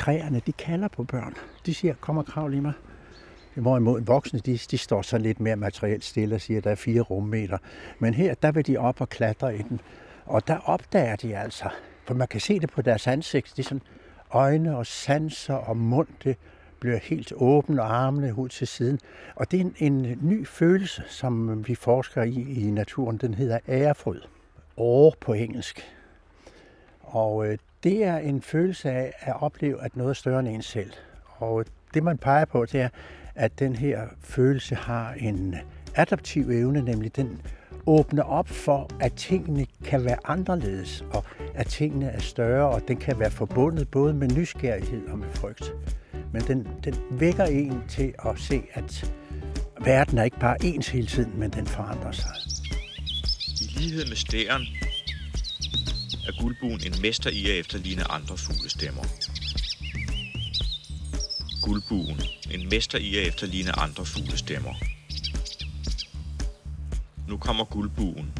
træerne, de kalder på børn. De siger, kom og kravl i mig. Hvorimod voksne, de, de står så lidt mere materielt stille og siger, at der er fire rummeter. Men her, der vil de op og klatre i den. Og der opdager de altså, for man kan se det på deres ansigt, de sådan øjne og sanser og mund, det bliver helt åben og armene ud til siden. Og det er en, en ny følelse, som vi forsker i i naturen. Den hedder ærefryd. Åre på engelsk. Og øh, det er en følelse af at opleve, at noget er større end en selv. Og det man peger på, det er, at den her følelse har en adaptiv evne, nemlig den åbner op for, at tingene kan være anderledes, og at tingene er større, og den kan være forbundet både med nysgerrighed og med frygt. Men den, den vækker en til at se, at verden er ikke bare ens hele tiden, men den forandrer sig. I lighed med stæren er guldbuen en mester i at efterligne andre fuglestemmer. Guldbuen, en mester i at efterligne andre fuglestemmer. Nu kommer guldbuen.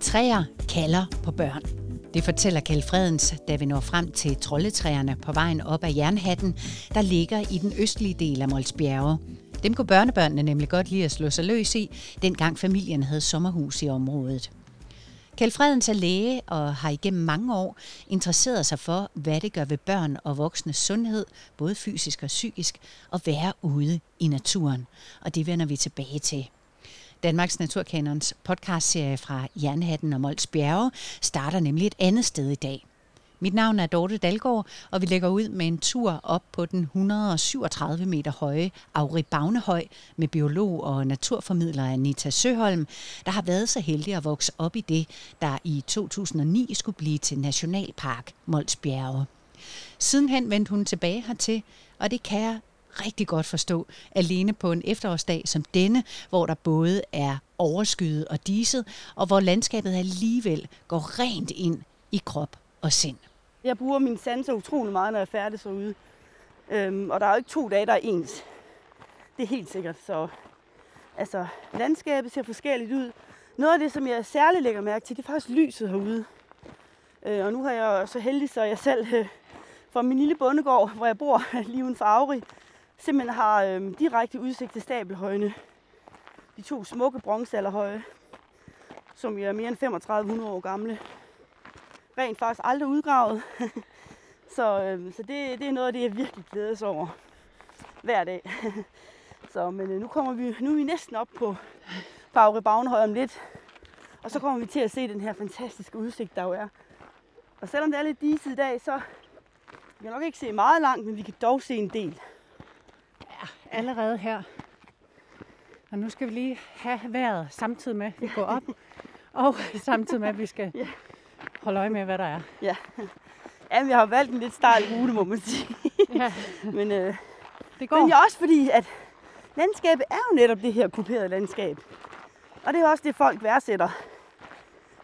Træer kalder på børn. Det fortæller Kjeld Fredens, da vi når frem til troldetræerne på vejen op ad Jernhatten, der ligger i den østlige del af Molsbjerge. Dem kunne børnebørnene nemlig godt lide at slå sig løs i, dengang familien havde sommerhus i området. Kjeld Fredens er læge og har igennem mange år interesseret sig for, hvad det gør ved børn og voksnes sundhed, både fysisk og psykisk, at være ude i naturen. Og det vender vi tilbage til. Danmarks Naturkanons podcastserie fra Jernhatten og Mols Bjerge starter nemlig et andet sted i dag. Mit navn er Dorte Dalgaard, og vi lægger ud med en tur op på den 137 meter høje Auri Bagnehøj med biolog og naturformidler Anita Søholm, der har været så heldig at vokse op i det, der i 2009 skulle blive til Nationalpark Mols Bjerge. Sidenhen vendte hun tilbage hertil, og det kan jeg rigtig godt forstå, alene på en efterårsdag som denne, hvor der både er overskyet og diset, og hvor landskabet alligevel går rent ind i krop og sind. Jeg bruger min sanser utrolig meget, når jeg færdes herude. Øhm, og der er jo ikke to dage, der er ens. Det er helt sikkert. Så altså, landskabet ser forskelligt ud. Noget af det, som jeg særligt lægger mærke til, det er faktisk lyset herude. Øh, og nu har jeg så heldig, så jeg selv øh, fra min lille bondegård, hvor jeg bor lige uden for Auri, simpelthen har øh, direkte udsigt til Stabelhøjene. De to smukke bronzealderhøje, som jo er mere end 3500 år gamle. Rent faktisk aldrig udgravet. så øh, så det, det er noget af det, jeg virkelig glædes over hver dag. så, men øh, nu, kommer vi, nu er vi næsten op på Fagre Bagnehøj om lidt. Og så kommer vi til at se den her fantastiske udsigt, der jo er. Og selvom det er lidt diset i dag, så vi kan nok ikke se meget langt, men vi kan dog se en del allerede her. Og nu skal vi lige have vejret samtidig med, at vi går op. og samtidig med, at vi skal holde øje med, hvad der er. Ja, ja vi har valgt en lidt stejl rute, må man sige. ja. men, øh, det går. men ja, også fordi, at landskabet er jo netop det her kuperede landskab. Og det er også det, folk værdsætter.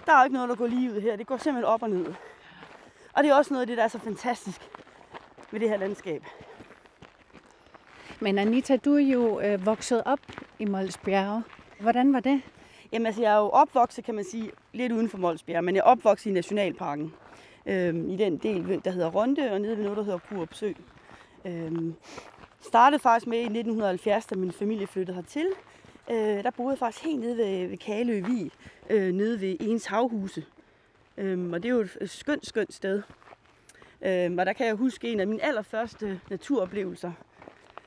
Der er jo ikke noget, der går lige ud her. Det går simpelthen op og ned. Og det er også noget af det, der er så fantastisk ved det her landskab. Men Anita, du er jo øh, vokset op i Molsbjerge. Hvordan var det? Jamen altså, jeg er jo opvokset, kan man sige, lidt uden for Molsbjerg, men jeg er opvokset i Nationalparken. Øhm, I den del, der hedder Ronde, og nede ved noget, der hedder Kurup Sø. Øhm, startede faktisk med i 1970, da min familie flyttede hertil. Øh, der boede jeg faktisk helt nede ved, ved Kalø øh, nede ved ens havhuse. Øhm, og det er jo et skønt, skønt sted. Øhm, og der kan jeg huske en af mine allerførste naturoplevelser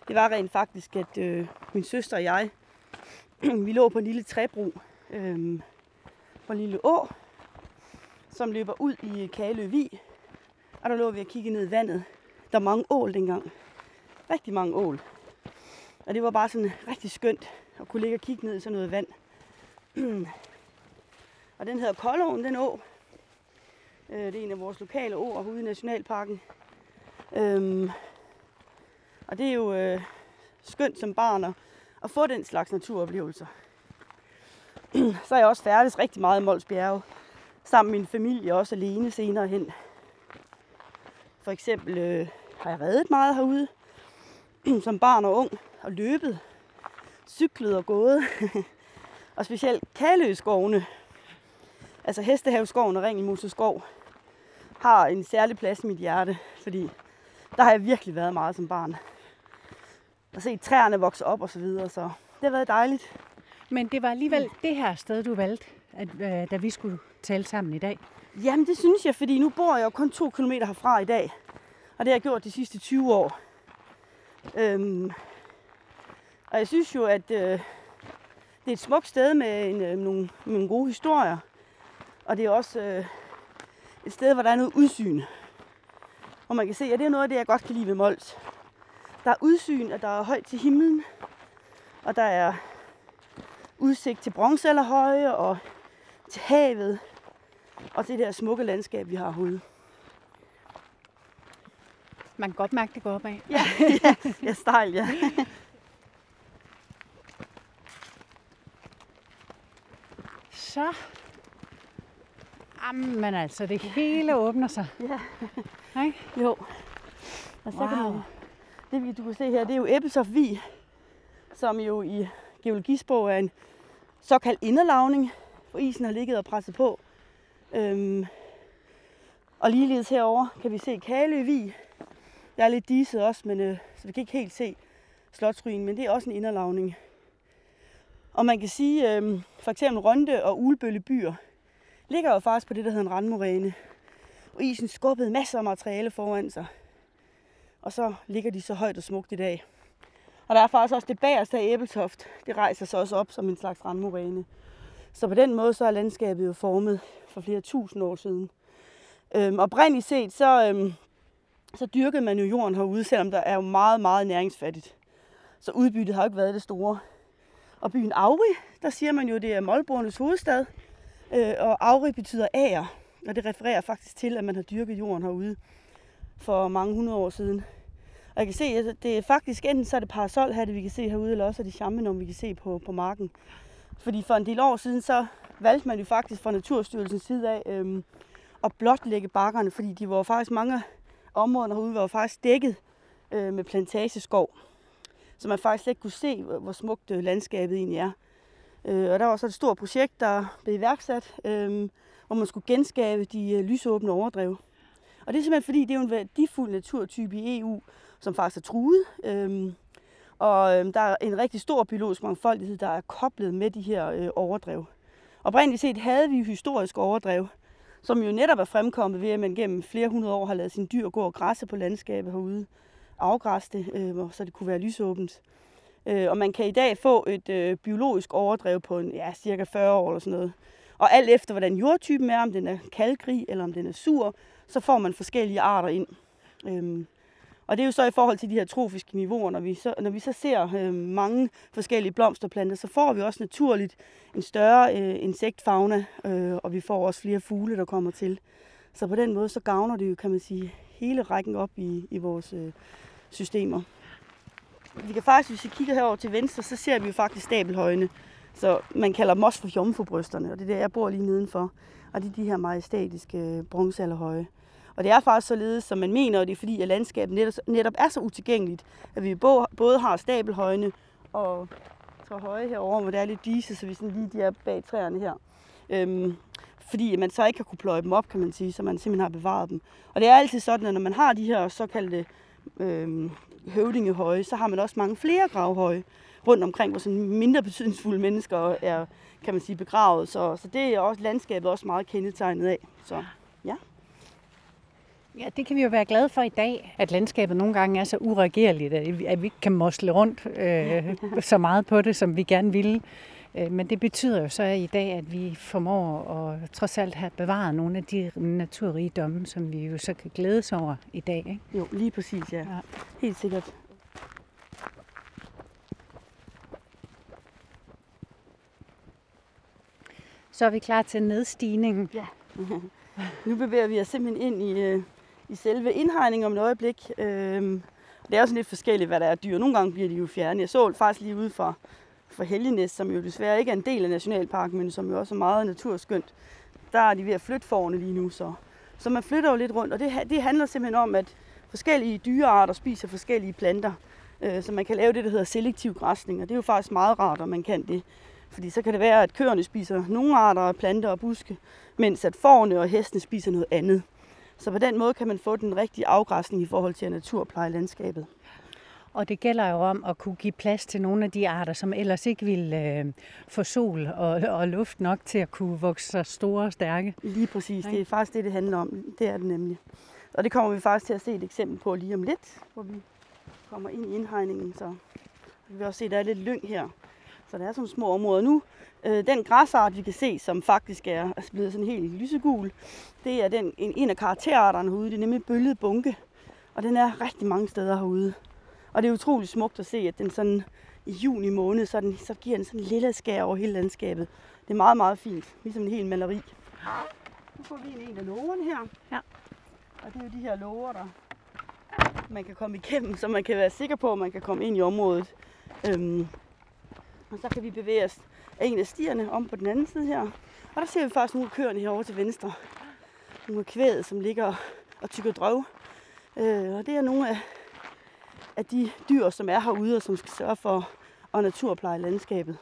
det var rent faktisk, at øh, min søster og jeg, vi lå på en lille træbro øh, på en lille å, som løber ud i Kaløvig. Og der lå vi og kigge ned i vandet. Der var mange ål dengang. Rigtig mange ål. Og det var bare sådan rigtig skønt at kunne ligge og kigge ned i sådan noget vand. og den hedder Koldåen, den å. Øh, det er en af vores lokale åer ude i Nationalparken. Øhm, og det er jo øh, skønt som barn at, at få den slags naturoplevelser. Så er jeg også færdes rigtig meget i Mols Bjerge. Sammen med min familie, også alene senere hen. For eksempel øh, har jeg reddet meget herude som barn og ung og løbet, cyklet og gået. og specielt Kaløskovene, altså Hestehaveskoven og Ringelmoseskov, har en særlig plads i mit hjerte, fordi der har jeg virkelig været meget som barn. Og se træerne vokse op og så videre, så det har været dejligt. Men det var alligevel det her sted, du valgte, at, øh, da vi skulle tale sammen i dag. Jamen det synes jeg, fordi nu bor jeg jo kun to kilometer herfra i dag. Og det har jeg gjort de sidste 20 år. Øhm, og jeg synes jo, at øh, det er et smukt sted med en, øh, nogle, nogle gode historier. Og det er også øh, et sted, hvor der er noget udsyn. Hvor man kan se, at det er noget af det, jeg godt kan lide ved Mols. Der er udsyn, og der er højt til himlen. Og der er udsigt til bronzealderhøje og til havet. Og til det her smukke landskab, vi har herude. Man kan godt mærke, det går opad. Ja, ja, ja stejl, ja. Så. Jamen altså, det hele åbner sig. Ja. Ikke? Jo. Og så wow. kan man, det vi- du kan se her, det er jo Ebbesoft Vig, som jo i geologisprog er en såkaldt inderlavning, hvor isen har ligget og presset på. Øhm, og ligeledes herover kan vi se Kalø Vig. Der er lidt diset også, men, øh, så vi kan ikke helt se slotsruinen, men det er også en inderlavning. Og man kan sige, øh, for eksempel Rønde og Ulbølle byer ligger jo faktisk på det, der hedder en randmoræne. Og isen skubbede masser af materiale foran sig. Og så ligger de så højt og smukt i dag. Og der er faktisk også det bagerste af æbletoft. Det rejser sig også op som en slags randmoræne. Så på den måde så er landskabet jo formet for flere tusind år siden. Øhm, oprindeligt set, så, øhm, så dyrkede man jo jorden herude, selvom der er jo meget, meget næringsfattigt. Så udbyttet har jo ikke været det store. Og byen Auri, der siger man jo, det er målborgernes hovedstad. Øh, og Auri betyder ager, og det refererer faktisk til, at man har dyrket jorden herude for mange hundrede år siden. Og jeg kan se, at det er faktisk enten så er det parasolhatte, vi kan se herude, eller også er det champignon, vi kan se på, på marken. Fordi for en del år siden, så valgte man jo faktisk fra Naturstyrelsens side af øhm, at blotlægge bakkerne, fordi de var faktisk mange områder herude var faktisk dækket øh, med plantageskov. Så man faktisk slet ikke kunne se, hvor smukt øh, landskabet egentlig er. Øh, og der var så et stort projekt, der blev iværksat, øh, hvor man skulle genskabe de øh, lysåbne overdrev. Og det er simpelthen fordi, det er jo en værdifuld naturtype i EU, som faktisk er truet. Øhm, og øhm, der er en rigtig stor biologisk mangfoldighed, der er koblet med de her øh, overdrev. Oprindeligt set havde vi historisk overdrev, som jo netop er fremkommet ved, at man gennem flere hundrede år har lavet sine dyr gå og græsse på landskabet herude. Afgræsse det, øh, så det kunne være lysåbent. Øh, og man kan i dag få et øh, biologisk overdrev på en, ja, cirka 40 år eller sådan noget. Og alt efter, hvordan jordtypen er, om den er kalkrig eller om den er sur, så får man forskellige arter ind. Øhm, og det er jo så i forhold til de her trofiske niveauer, når vi så, når vi så ser øh, mange forskellige blomsterplanter, så får vi også naturligt en større øh, insektfauna, øh, og vi får også flere fugle, der kommer til. Så på den måde, så gavner det jo, kan man sige, hele rækken op i, i vores øh, systemer. Vi kan faktisk, hvis vi kigger herover til venstre, så ser vi jo faktisk stabelhøjene. Så man kalder dem også for jomfrubrysterne, og det er der, jeg bor lige nedenfor. Og det er de her majestatiske øh, bronzealderhøje. Og det er faktisk således, som man mener, og det er fordi, at landskabet netop, netop er så utilgængeligt, at vi både har stabelhøjene og tror høje herover, hvor der er lidt dise, så vi sådan lige de er bag træerne her. Øhm, fordi man så ikke har kunne pløje dem op, kan man sige, så man simpelthen har bevaret dem. Og det er altid sådan, at når man har de her såkaldte øhm, høvdingehøje, så har man også mange flere gravhøje rundt omkring, hvor sådan mindre betydningsfulde mennesker er, kan man sige, begravet. Så, så det er også landskabet også meget kendetegnet af. Så ja. Ja, det kan vi jo være glade for i dag, at landskabet nogle gange er så uregerligt, at vi ikke kan mosle rundt øh, så meget på det, som vi gerne ville. Øh, Men det betyder jo så i dag, at vi formår at trods alt have bevaret nogle af de naturrigdomme, som vi jo så kan glædes over i dag. Ikke? Jo, lige præcis, ja. Ja. Helt sikkert. Så er vi klar til nedstigningen. Nu bevæger vi os simpelthen ind i, øh, i selve indhegningen om et øjeblik. Øhm, det er jo sådan lidt forskelligt, hvad der er dyr. Nogle gange bliver de jo fjernet. Jeg så faktisk lige ude fra, fra Helgenæs, som jo desværre ikke er en del af Nationalparken, men som jo også er meget naturskønt. Der er de ved at flytte forne lige nu, så, så man flytter jo lidt rundt. Og det, det handler simpelthen om, at forskellige dyrearter spiser forskellige planter. Øh, så man kan lave det, der hedder selektiv græsning, og det er jo faktisk meget rart, at man kan det. Fordi så kan det være, at køerne spiser nogle arter af planter og buske, mens at fårene og hestene spiser noget andet. Så på den måde kan man få den rigtige afgræsning i forhold til at naturpleje landskabet. Og det gælder jo om at kunne give plads til nogle af de arter, som ellers ikke vil øh, få sol og, og luft nok til at kunne vokse sig store og stærke. Lige præcis. Det er faktisk det, det handler om. Det er det nemlig. Og det kommer vi faktisk til at se et eksempel på lige om lidt, hvor vi kommer ind i indhegningen. Så vi vil også se, at der er lidt lyng her. Så der er sådan små områder nu. Øh, den græsart, vi kan se, som faktisk er blevet sådan helt lysegul, det er den, en, en af karakterarterne herude. Det er nemlig bølget bunke. Og den er rigtig mange steder herude. Og det er utroligt smukt at se, at den sådan i juni måned, så, den, så giver den sådan en lille skær over hele landskabet. Det er meget, meget fint. Ligesom en hel maleri. Nu får vi en, en af lågerne her. Ja. Og det er jo de her låger, der man kan komme igennem, så man kan være sikker på, at man kan komme ind i området. Øhm, og så kan vi bevæge os af en af stierne om på den anden side her. Og der ser vi faktisk nogle køerne herovre til venstre. Nogle kvædet, som ligger og tykker drøv. Øh, og det er nogle af, af de dyr, som er herude, og som skal sørge for at naturpleje landskabet.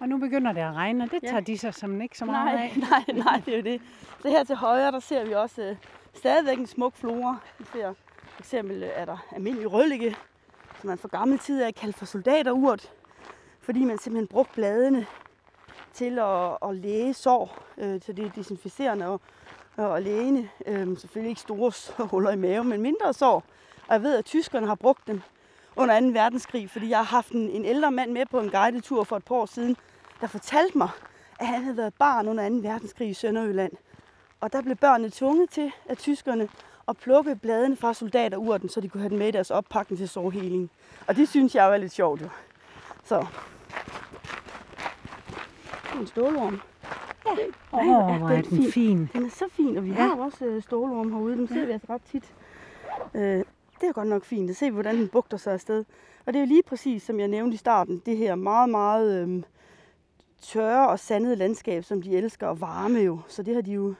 Og nu begynder det at regne, og det Ja. tager de sig som ikke så meget Nej, af. nej, nej, det er jo det. Så her til højre, der ser vi også øh, stadigvæk en smuk flora. Vi ser for eksempel øh, er der almindelig rødligge, som man for gammel tid er kaldt for soldaterurt, fordi man simpelthen brugte bladene til at, at læge sår, øh, så det er desinficerende og, og lægende. Øh, selvfølgelig ikke store huller i maven, men mindre sår. Og jeg ved, at tyskerne har brugt dem under 2. verdenskrig, fordi jeg har haft en, en ældre mand med på en guidetur for et par år siden, der fortalte mig, at han havde været barn under 2. verdenskrig i Sønderjylland. Og der blev børnene tvunget til af tyskerne at plukke bladene fra soldaterurten, så de kunne have den med i deres oppakning til sårheling. Og det synes jeg var lidt sjovt jo. Så. Det en stålorm. Ja. Åh, oh, hvor er den fin. Den er så fin, og vi Ja. har også øh, stålorm herude. Dem ser vi altså ret tit. Øh, det er godt nok fint at se, hvordan den bugter sig afsted. Og det er jo lige præcis, som jeg nævnte i starten, det her meget, meget øh, tørre og sandede landskab, som de elsker, og varme jo. Så det har de jo...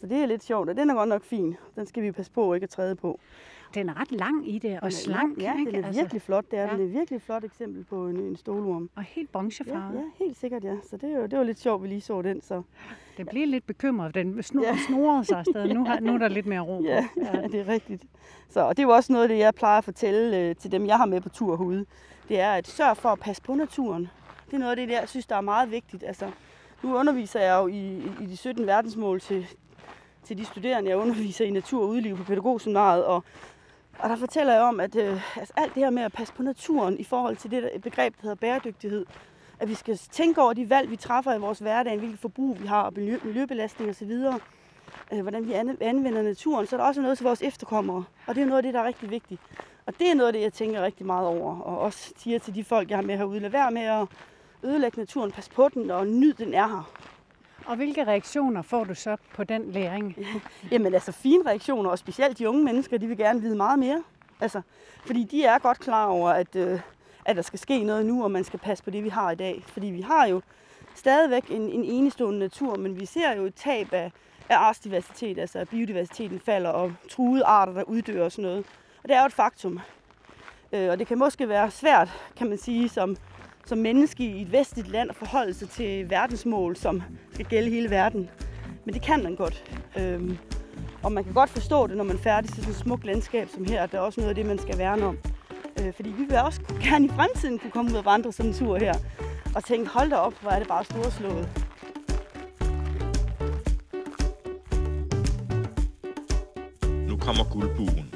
Så det er lidt sjovt, og den er godt nok fin. Den skal vi passe på ikke at træde på. Den er ret lang i det, og Den slank. Ja, ikke? den er virkelig flot. Det er ja. ja. den. er virkelig flot eksempel på en, en stålorm. Og helt Ja, bronzefarvet. ja, helt sikkert, ja. Så det, er jo, det var lidt sjovt, vi lige så den. Så. Det bliver lidt bekymret. Den snor, Ja. snorede sig afsted. Nu, har, nu er der lidt mere ro på. Ja, ja, det er rigtigt. Så og det er jo også noget af det, jeg plejer at fortælle øh, til dem, jeg har med på tur herude. Det er at sørge for at passe på naturen. Det er noget af det, jeg synes, der er meget vigtigt. Altså, nu underviser jeg jo i, i de 17 verdensmål til, til de studerende, jeg underviser i natur og udliv på pædagogseminaret. Og, og der fortæller jeg om, at øh, altså, alt det her med at passe på naturen i forhold til det der, et begreb, der hedder bæredygtighed, at vi skal tænke over de valg, vi træffer i vores hverdag, hvilket forbrug vi har, og miljø, miljøbelastning osv., øh, hvordan vi anvender naturen, så er der også noget til vores efterkommere. Og det er noget af det, der er rigtig vigtigt. Og det er noget af det, jeg tænker rigtig meget over, og også siger til de folk, jeg har med herude, lad være med at ødelægge naturen, pas på den og nyd, den er her. Og hvilke reaktioner får du så på den læring? Jamen altså fine reaktioner, og specielt de unge mennesker, de vil gerne vide meget mere. Altså, fordi de er godt klar over, at, øh, at der skal ske noget nu, og man skal passe på det, vi har i dag. Fordi vi har jo stadigvæk en, en enestående natur, men vi ser jo et tab af, af artsdiversitet, altså at biodiversiteten falder, og truede arter, der uddør og sådan noget. Og det er jo et faktum. Øh, og det kan måske være svært, kan man sige, som, som menneske i et vestligt land at forholde sig til verdensmål, som skal gælde hele verden. Men det kan man godt. Øhm, og man kan godt forstå det, når man færdig til sådan et smukt landskab som her, at der er også noget af det, man skal værne om. Øh, fordi vi vil også gerne i fremtiden kunne komme ud og vandre sådan en tur her, og tænke, hold da op, hvor er det bare storslået. Nu kommer guldbuen. Guldbuen.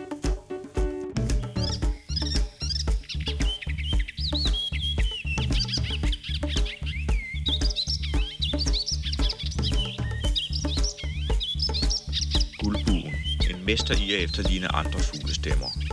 Mester i at efterligne andre fuglestemmer.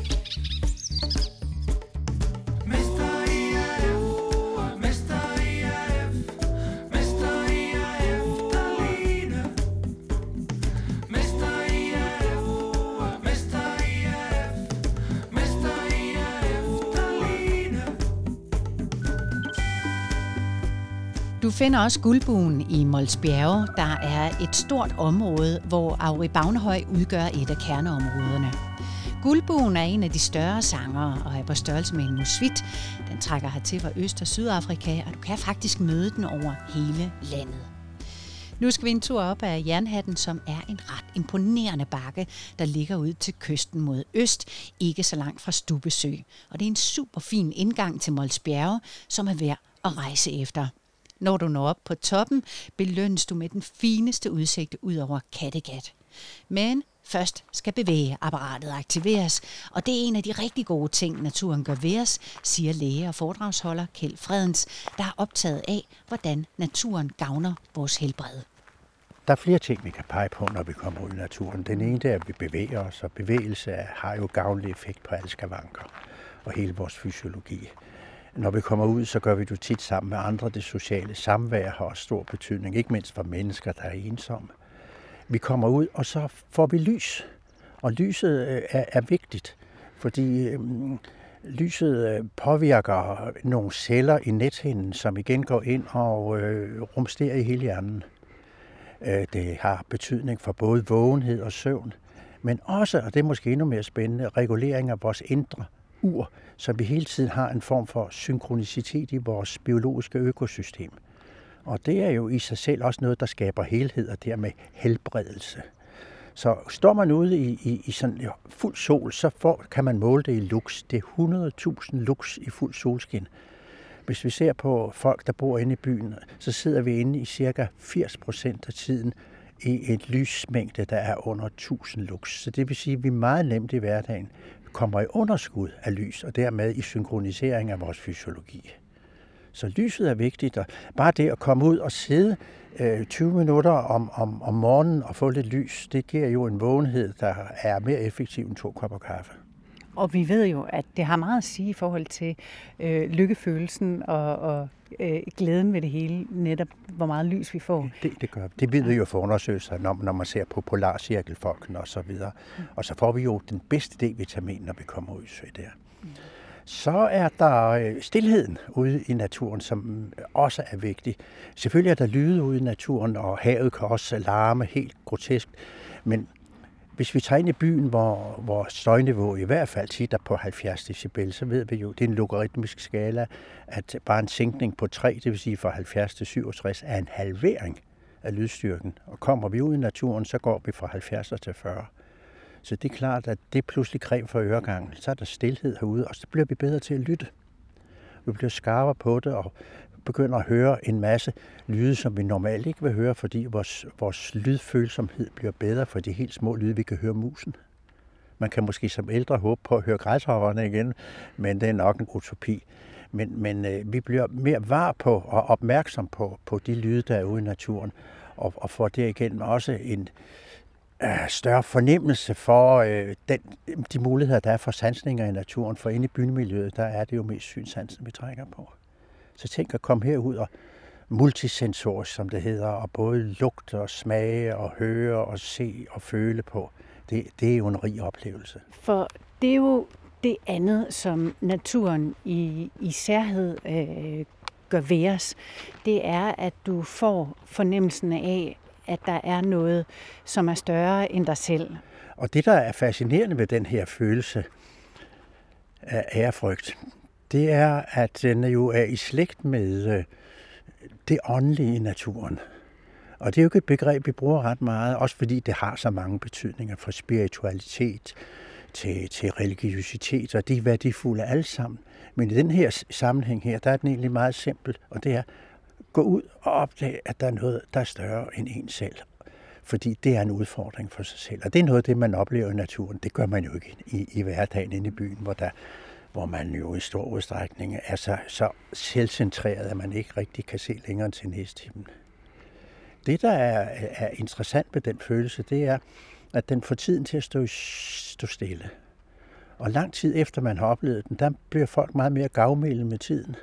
Finder også guldbuen i Mols Bjerge, der er et stort område, hvor Auri Bagnhøj udgør et af kerneområderne. Guldbuen er en af de større sangere og er på størrelse med en musvit. Den trækker hertil fra Øst- og Sydafrika, og du kan faktisk møde den over hele landet. Nu skal vi en tur op ad Jernhatten, som er en ret imponerende bakke, der ligger ud til kysten mod øst, ikke så langt fra Stubesø. Og det er en super fin indgang til Mols Bjerge, som er værd at rejse efter. Når du når op på toppen, belønnes du med den fineste udsigt ud over Kattegat. Men først skal bevægeapparatet aktiveres, og det er en af de rigtig gode ting, naturen gør ved os, siger læge og foredragsholder Kjeld Fredens, der er optaget af, hvordan naturen gavner vores helbred. Der er flere ting, vi kan pege på, når vi kommer ud i naturen. Den ene er, at vi bevæger os, og bevægelse har jo gavnlig effekt på alle skavanker og hele vores fysiologi. Når vi kommer ud, så gør vi det tit sammen med andre. Det sociale samvær har også stor betydning, ikke mindst for mennesker, der er ensomme. Vi kommer ud, og så får vi lys. Og lyset øh, er, er vigtigt, fordi øhm, lyset øh, påvirker nogle celler i nethinden, som igen går ind og øh, rumsterer i hele hjernen. Øh, det har betydning for både vågenhed og søvn, men også, og det er måske endnu mere spændende, regulering af vores indre ur, så vi hele tiden har en form for synkronicitet i vores biologiske økosystem. Og det er jo i sig selv også noget, der skaber helhed og dermed helbredelse. Så står man ude i, i, i sådan ja, fuld sol, så får, kan man måle det i lux. Det er 100.000 lux i fuld solskin. Hvis vi ser på folk, der bor inde i byen, så sidder vi inde i cirka 80 procent af tiden i et lysmængde, der er under 1000 lux. Så det vil sige, at vi meget nemt i hverdagen kommer i underskud af lys, og dermed i synkronisering af vores fysiologi. Så lyset er vigtigt, og bare det at komme ud og sidde øh, 20 minutter om, om, om morgenen og få lidt lys, det giver jo en vågenhed, der er mere effektiv end to kopper kaffe. Og vi ved jo, at det har meget at sige i forhold til øh, lykkefølelsen og, og øh, glæden ved det hele, netop hvor meget lys vi får. Det, det gør Det ved vi jo for undersøgelser, når, når man ser på polarcirkelfolken og så videre. Mm. Og så får vi jo den bedste D-vitamin, når vi kommer ud i der. Mm. Så er der øh, stillheden ude i naturen, som også er vigtig. Selvfølgelig er der lyde ude i naturen, og havet kan også larme helt grotesk. Men hvis vi tager ind i byen, hvor, hvor støjniveauet i hvert fald tit er på 70 decibel, så ved vi jo, det er en logaritmisk skala, at bare en sænkning på 3, det vil sige fra 70 til 67, er en halvering af lydstyrken. Og kommer vi ud i naturen, så går vi fra 70 til 40. Så det er klart, at det pludselig krem for øregangen. Så er der stillhed herude, og så bliver vi bedre til at lytte. Vi bliver skarpere på det, og begynder at høre en masse lyde, som vi normalt ikke vil høre, fordi vores, vores lydfølsomhed bliver bedre for de helt små lyde, vi kan høre musen. Man kan måske som ældre håbe på at høre græshopperne igen, men det er nok en utopi. Men, men øh, vi bliver mere var på og opmærksom på, på de lyde, der er ude i naturen, og, og får derigennem også en øh, større fornemmelse for øh, den, de muligheder, der er for sansninger i naturen. For inde i bymiljøet, der er det jo mest synsansen, vi trækker på. Så tænk at komme herud og multisensorisk, som det hedder, og både lugte og smage og høre og se og føle på. Det, det er jo en rig oplevelse. For det er jo det andet, som naturen i, i særhed øh, gør ved os. Det er, at du får fornemmelsen af, at der er noget, som er større end dig selv. Og det, der er fascinerende ved den her følelse af ærefrygt, det er, at den jo er i slægt med øh, det åndelige i naturen. Og det er jo ikke et begreb, vi bruger ret meget, også fordi det har så mange betydninger fra spiritualitet til, til religiøsitet, og de er værdifulde alle sammen. Men i den her sammenhæng her, der er den egentlig meget simpel, og det er gå ud og opdage, at der er noget, der er større end en selv. Fordi det er en udfordring for sig selv. Og det er noget af det, man oplever i naturen. Det gør man jo ikke i, i hverdagen inde i byen, hvor der hvor man jo i stor udstrækning er så, så selvcentreret, at man ikke rigtig kan se længere end til næsthimmel. Det, der er, er interessant ved den følelse, det er, at den får tiden til at stå, stå stille. Og lang tid efter man har oplevet den, der bliver folk meget mere gavmilde med tiden.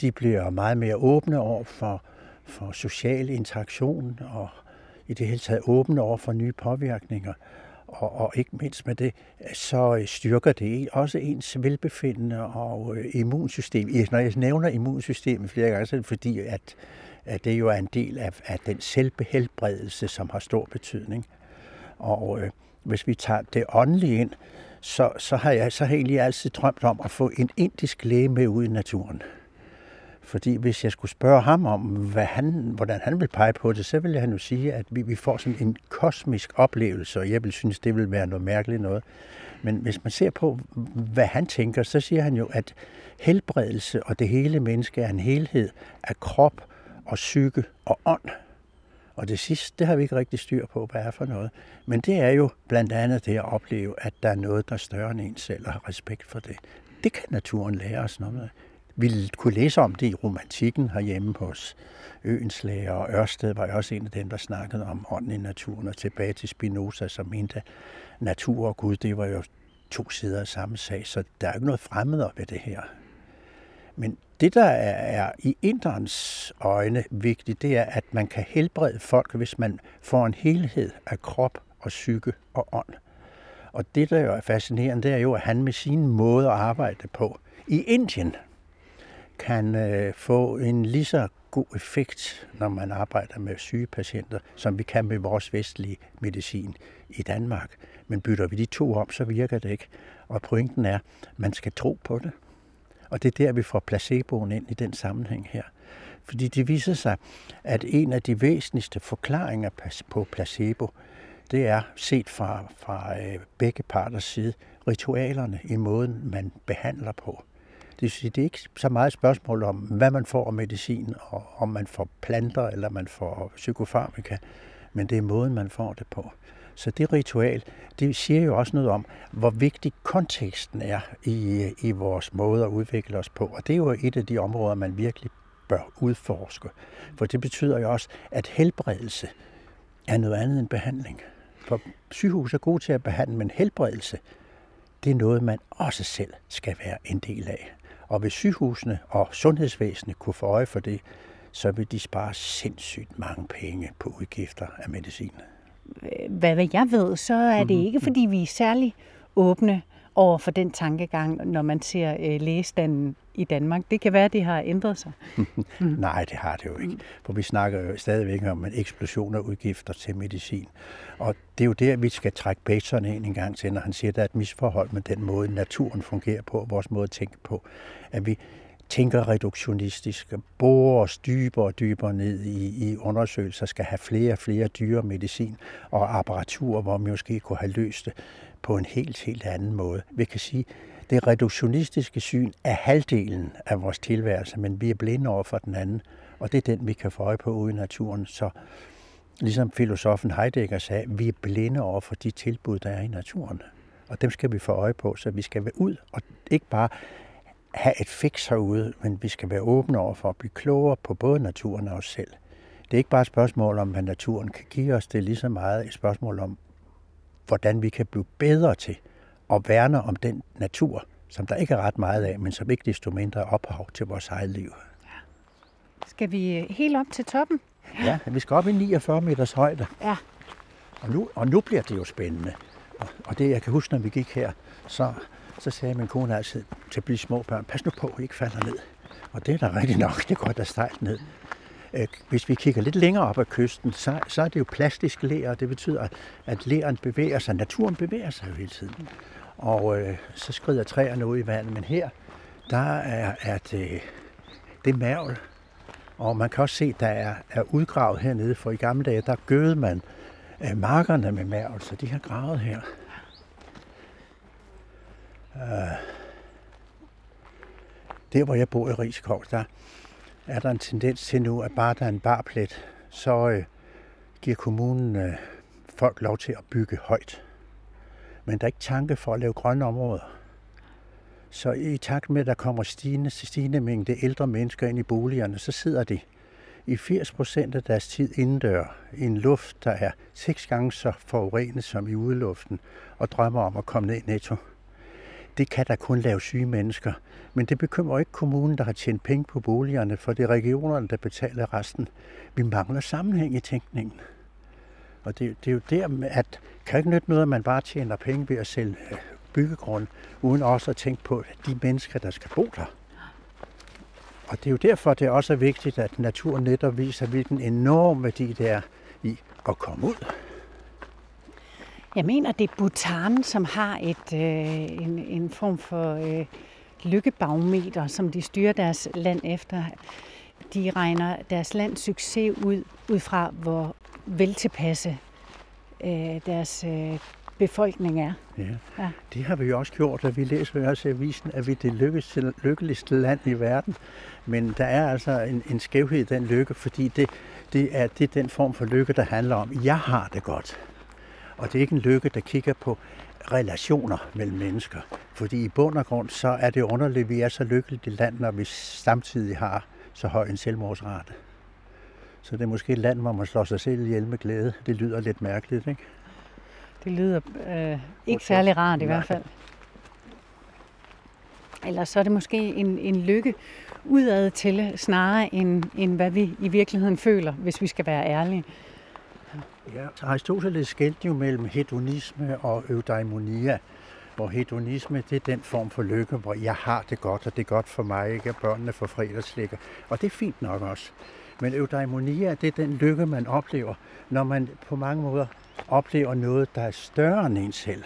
De bliver meget mere åbne over for, for social interaktion og i det hele taget åbne over for nye påvirkninger og, og ikke mindst med det, så øh, styrker det også ens velbefindende og øh, immunsystem. Når jeg nævner immunsystemet flere gange, så er det fordi, at, at det jo er en del af, af den selvbehelbredelse, som har stor betydning. Og øh, hvis vi tager det åndelige ind, så, så, har jeg, så har jeg egentlig altid drømt om at få en indisk læge med ud i naturen. Fordi hvis jeg skulle spørge ham om, hvad han, hvordan han vil pege på det, så ville han jo sige, at vi, vi får sådan en kosmisk oplevelse, og jeg vil synes, det vil være noget mærkeligt noget. Men hvis man ser på, hvad han tænker, så siger han jo, at helbredelse og det hele menneske er en helhed af krop og psyke og ånd. Og det sidste, det har vi ikke rigtig styr på, hvad er for noget. Men det er jo blandt andet det at opleve, at der er noget, der er større end en selv, og har respekt for det. Det kan naturen lære os noget. Vi kunne læse om det i romantikken herhjemme hos Øens læger, og Ørsted var jo også en af dem, der snakkede om ånden i naturen, og tilbage til Spinoza, som mente, natur og Gud, det var jo to sider af samme sag, så der er ikke noget fremmed ved det her. Men det, der er, er i inderens øjne vigtigt, det er, at man kan helbrede folk, hvis man får en helhed af krop og psyke og ånd. Og det, der jo er fascinerende, det er jo, at han med sin måde at arbejde på i Indien kan øh, få en lige så god effekt, når man arbejder med syge patienter, som vi kan med vores vestlige medicin i Danmark. Men bytter vi de to om, så virker det ikke. Og pointen er, at man skal tro på det. Og det er der, vi får placeboen ind i den sammenhæng her. Fordi det viser sig, at en af de væsentligste forklaringer på placebo, det er set fra, fra øh, begge parters side, ritualerne i måden, man behandler på. Det det er ikke så meget spørgsmål om, hvad man får af medicin, og om man får planter eller man får psykofarmika, men det er måden, man får det på. Så det ritual, det siger jo også noget om, hvor vigtig konteksten er i, i vores måde at udvikle os på. Og det er jo et af de områder, man virkelig bør udforske. For det betyder jo også, at helbredelse er noget andet end behandling. For sygehus er gode til at behandle, men helbredelse, det er noget, man også selv skal være en del af. Og hvis sygehusene og sundhedsvæsenet kunne få øje for det, så vil de spare sindssygt mange penge på udgifter af medicin. Hvad, jeg ved, så er det mhm. ikke, fordi vi er særlig åbne over for den tankegang, når man ser øh, lægestanden i Danmark. Det kan være, at det har ændret sig. mm. Nej, det har det jo ikke. For vi snakker jo stadigvæk om en eksplosion af udgifter til medicin. Og det er jo der, vi skal trække Bateson ind en gang til, når han siger, at der er et misforhold med den måde, naturen fungerer på, vores måde at tænke på. At vi tænker reduktionistisk, borer os dybere og dybere ned i, i undersøgelser, skal have flere og flere dyre medicin og apparatur, hvor vi måske kunne have løst det på en helt, helt anden måde. Vi kan sige, det reduktionistiske syn er halvdelen af vores tilværelse, men vi er blinde over for den anden, og det er den, vi kan få øje på ude i naturen. Så ligesom filosofen Heidegger sagde, vi er blinde over for de tilbud, der er i naturen. Og dem skal vi få øje på, så vi skal være ud og ikke bare have et fix herude, men vi skal være åbne over for at blive klogere på både naturen og os selv. Det er ikke bare et spørgsmål om, hvad naturen kan give os, det er lige så meget et spørgsmål om, hvordan vi kan blive bedre til at værne om den natur, som der ikke er ret meget af, men som ikke desto mindre er ophav til vores eget liv. Skal vi helt op til toppen? Ja, vi skal op i 49 meters højde. Ja. Og nu, og nu bliver det jo spændende. Og, og det, jeg kan huske, når vi gik her, så, så sagde min kone altid til de små børn, pas nu på, at I ikke falder ned. Og det er da rigtigt nok, det går da stejlt ned. Øh, hvis vi kigger lidt længere op ad kysten, så, så er det jo plastisk ler, og det betyder, at leren bevæger sig, naturen bevæger sig jo hele tiden. Og øh, så skrider træerne ud i vandet, men her, der er, er det, øh, det er mavl. Og man kan også se, der er, er udgravet hernede, for i gamle dage, der gødede man øh, markerne med mavl, så de har gravet her. Øh, der, hvor jeg bor i Rigskov, der, er der en tendens til nu, at bare der er en barplet, så øh, giver kommunen øh, folk lov til at bygge højt. Men der er ikke tanke for at lave grønne områder. Så i takt med, at der kommer stigende, stigende mængde ældre mennesker ind i boligerne, så sidder de i 80 procent af deres tid indendør i en luft, der er seks gange så forurenet som i udeluften, og drømmer om at komme ned i netto det kan der kun lave syge mennesker. Men det bekymrer ikke kommunen, der har tjent penge på boligerne, for det er regionerne, der betaler resten. Vi mangler sammenhæng i tænkningen. Og det, det er jo der, at kan ikke nytte noget, at man bare tjener penge ved at sælge øh, byggegrund, uden også at tænke på de mennesker, der skal bo der. Og det er jo derfor, det er også vigtigt, at naturen netop viser, hvilken enorm værdi det er i at komme ud. Jeg mener, det er Bhutan, som har et, øh, en, en form for øh, lykkebarometer, som de styrer deres land efter. De regner deres lands succes ud, ud fra, hvor veltilpasse øh, deres øh, befolkning er. Ja. Ja. Det har vi jo også gjort, og vi læser jo også i avisen, at vi er det lykkeligste, lykkeligste land i verden. Men der er altså en, en skævhed i den lykke, fordi det, det, er, det er den form for lykke, der handler om, jeg har det godt. Og det er ikke en lykke, der kigger på relationer mellem mennesker. Fordi i bund og grund, så er det underligt, at vi er så lykkeligt et land, når vi samtidig har så høj en selvmordsrate. Så det er måske et land, hvor man slår sig selv ihjel med glæde. Det lyder lidt mærkeligt, ikke? Det lyder øh, ikke særlig rart i Nej. hvert fald. Eller så er det måske en, en lykke udad til, snarere end, end hvad vi i virkeligheden føler, hvis vi skal være ærlige. Ja. Så Aristoteles skældte jo mellem hedonisme og eudaimonia, hvor hedonisme det er den form for lykke, hvor jeg har det godt, og det er godt for mig, ikke? at børnene får fredagslækker. Og det er fint nok også. Men eudaimonia, det er den lykke, man oplever, når man på mange måder oplever noget, der er større end en selv.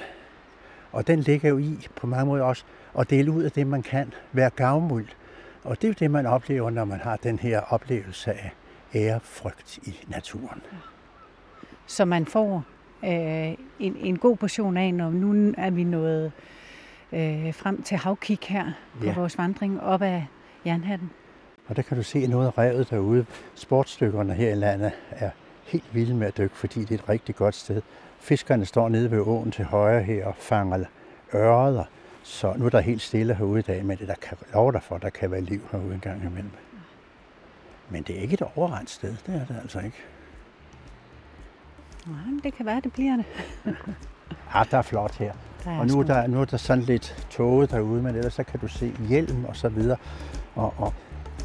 Og den ligger jo i på mange måder også at dele ud af det, man kan, være gavmild. Og det er jo det, man oplever, når man har den her oplevelse af ærefrygt i naturen. Så man får øh, en, en god portion af, når nu er vi nået øh, frem til havkig her på Ja. vores vandring op ad Jernhatten. Og der kan du se noget af revet derude. Sportsdykkerne her i landet er helt vilde med at dykke, fordi det er et rigtig godt sted. Fiskerne står nede ved åen til højre her og fanger ørreder. Så nu er der helt stille herude i dag, men det der kan love dig for, at der kan være liv herude en gang imellem. Men det er ikke et overrendt sted, det er det altså ikke. Nej, men det kan være, det bliver det. Ah, der er flot her. Der er Og nu er der, nu er der sådan lidt tåget derude, men ellers så kan du se hjelm og så videre. Og, og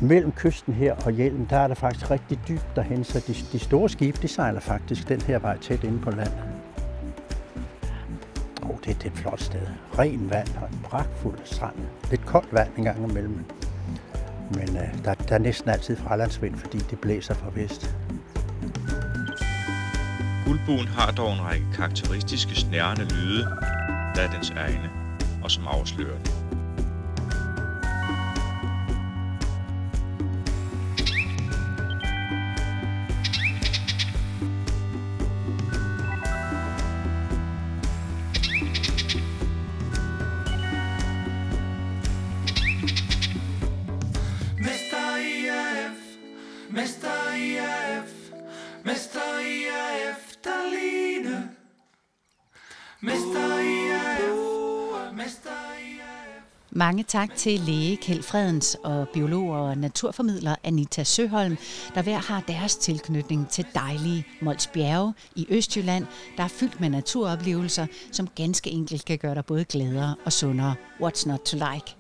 mellem kysten her og hjelmen, der er der faktisk rigtig dybt derhen, så de, de store skibe, de sejler faktisk den her vej tæt inde på land. Åh, oh, det, det er et flot sted. Ren vand og en pragtfuld strand. Lidt koldt vand en gang imellem. Men øh, der, der er næsten altid fralandsvind, fordi det blæser fra vest. Guldbuen har dog en række karakteristiske snærende lyde, der er dens egne, og som afslører den. Mange tak til læge Kjeld Fredens og biolog og naturformidler Anita Søholm, der hver har deres tilknytning til dejlige Mols Bjerge i Østjylland, der er fyldt med naturoplevelser, som ganske enkelt kan gøre dig både gladere og sundere. What's not to like?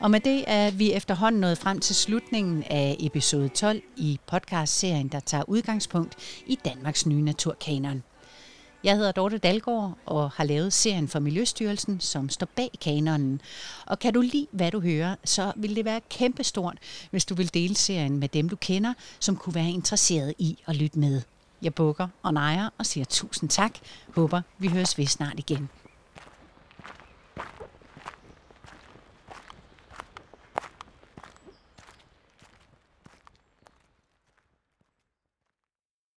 Og med det er vi efterhånden nået frem til slutningen af episode 12 i podcastserien, der tager udgangspunkt i Danmarks nye naturkanon. Jeg hedder Dorte Dalgaard og har lavet serien for Miljøstyrelsen, som står bag kanonen. Og kan du lide, hvad du hører, så vil det være kæmpestort, hvis du vil dele serien med dem, du kender, som kunne være interesseret i at lytte med. Jeg bukker og nejer og siger tusind tak. Håber, vi høres ved snart igen.